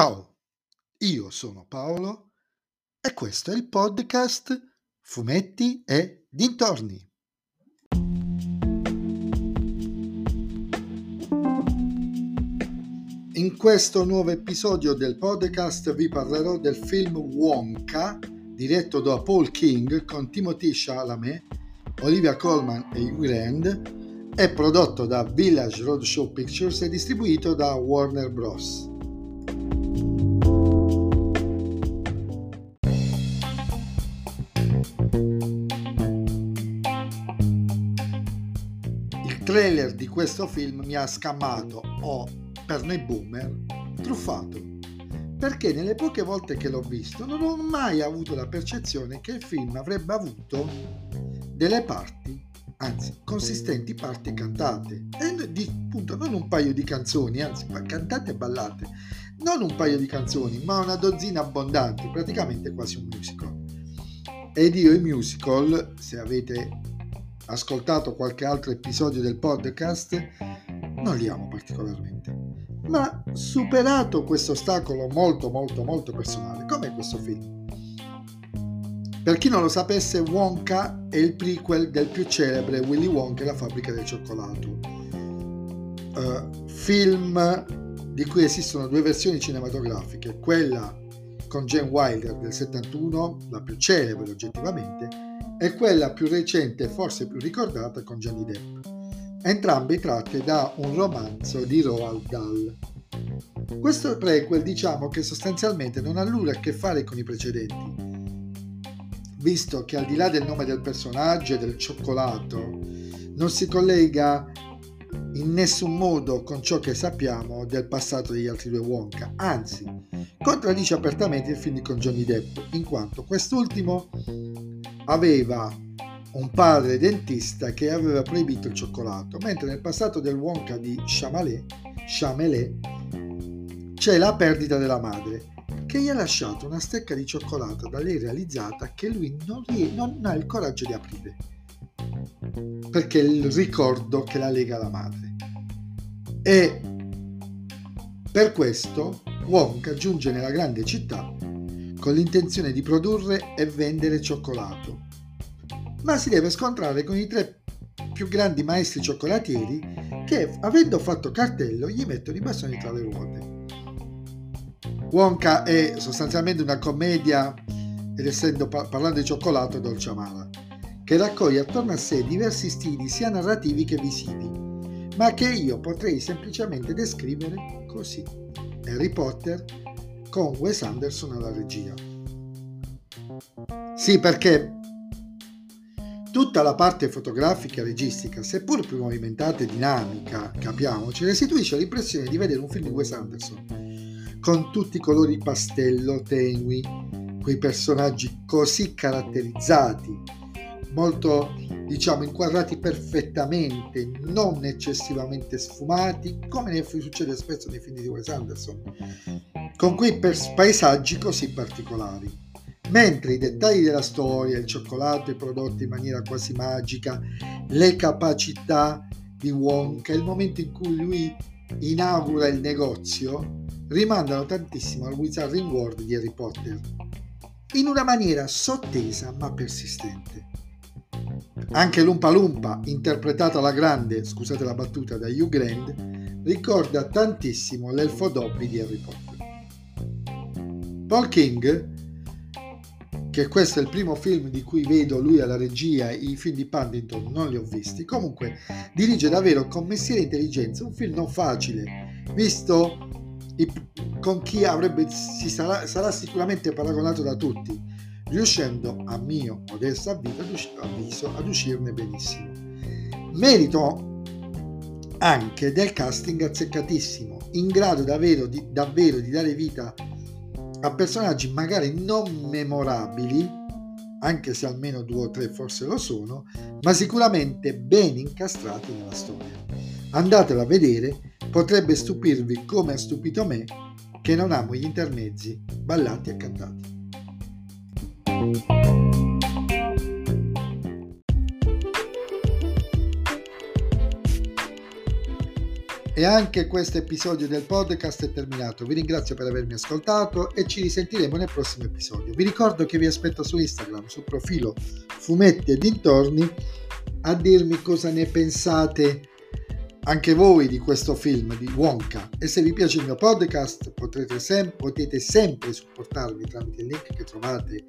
Ciao, io sono Paolo e questo è il podcast Fumetti e Dintorni. In questo nuovo episodio del podcast vi parlerò del film Wonka, diretto da Paul King con Timothy Chalamet, Olivia Colman e Hugh Grant, è prodotto da Village Roadshow Pictures e distribuito da Warner Bros. Trailer di questo film mi ha scammato o, per noi boomer, truffato. Perché nelle poche volte che l'ho visto non ho mai avuto la percezione che il film avrebbe avuto delle parti, anzi consistenti parti cantate. E di, appunto non un paio di canzoni, anzi cantate e ballate. Non un paio di canzoni, ma una dozzina abbondanti, praticamente quasi un musical. Ed io i musical, se avete ascoltato qualche altro episodio del podcast, non li amo particolarmente. Ma superato questo ostacolo molto molto molto personale, come questo film? Per chi non lo sapesse, Wonka è il prequel del più celebre Willy Wonka e la fabbrica del cioccolato. Uh, film di cui esistono due versioni cinematografiche, quella con Jane Wilder del 71, la più celebre oggettivamente, e quella più recente e forse più ricordata con Johnny Depp, entrambe tratte da un romanzo di Roald Dahl. Questo prequel diciamo che sostanzialmente non ha nulla a che fare con i precedenti, visto che al di là del nome del personaggio e del cioccolato, non si collega in nessun modo con ciò che sappiamo del passato degli altri due Wonka, anzi contraddice apertamente il film con Johnny Depp, in quanto quest'ultimo aveva un padre dentista che aveva proibito il cioccolato, mentre nel passato del Wonka di Chamelet, c'è la perdita della madre, che gli ha lasciato una stecca di cioccolato da lei realizzata che lui non, non ha il coraggio di aprire, perché è il ricordo che la lega alla madre. E per questo Wonka giunge nella grande città con l'intenzione di produrre e vendere cioccolato, ma si deve scontrare con i tre più grandi maestri cioccolatieri che, avendo fatto cartello, gli mettono i bastoni tra le ruote. Wonka è sostanzialmente una commedia, ed essendo parlando di cioccolato, dolce amara, che raccoglie attorno a sé diversi stili sia narrativi che visivi, ma che io potrei semplicemente descrivere così. Harry Potter con Wes Anderson alla regia. Sì, perché tutta la parte fotografica e registica, seppur più movimentata e dinamica, capiamoci, restituisce l'impressione di vedere un film di Wes Anderson, con tutti i colori pastello, tenui, quei personaggi così caratterizzati, molto diciamo inquadrati perfettamente, non eccessivamente sfumati, come ne succede spesso nei film di Wes Anderson, con quei paesaggi così particolari. Mentre i dettagli della storia, il cioccolato è prodotto in maniera quasi magica, le capacità di Wonka, il momento in cui lui inaugura il negozio, rimandano tantissimo al Wizarding World di Harry Potter, in una maniera sottesa ma persistente. Anche Lumpa Lumpa, interpretata alla grande, scusate la battuta, da Hugh Grant, ricorda tantissimo l'elfo Dobby di Harry Potter. Paul King, che questo è il primo film di cui vedo lui alla regia, i film di Paddington non li ho visti, comunque dirige davvero con mestiere e intelligenza un film non facile, visto con chi avrebbe, si sarà, sarà sicuramente paragonato da tutti, riuscendo a mio modesto avviso ad uscirne benissimo. Merito anche del casting azzeccatissimo, in grado davvero di, davvero di dare vita a personaggi magari non memorabili, anche se almeno due o tre forse lo sono, ma sicuramente ben incastrati nella storia. Andatelo a vedere, potrebbe stupirvi come ha stupito me che non amo gli intermezzi ballanti e cantati. E anche questo episodio del podcast è terminato. Vi ringrazio per avermi ascoltato e ci risentiremo nel prossimo episodio. Vi ricordo che vi aspetto su Instagram, sul profilo Fumetti e dintorni, a dirmi cosa ne pensate anche voi di questo film di Wonka. E se vi piace il mio podcast sem- potete sempre supportarmi tramite il link che trovate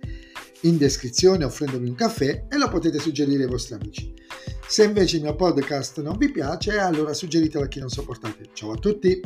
in descrizione offrendomi un caffè e lo potete suggerire ai vostri amici. Se invece il mio podcast non vi piace, allora suggeritelo a chi non sopportate. Ciao a tutti!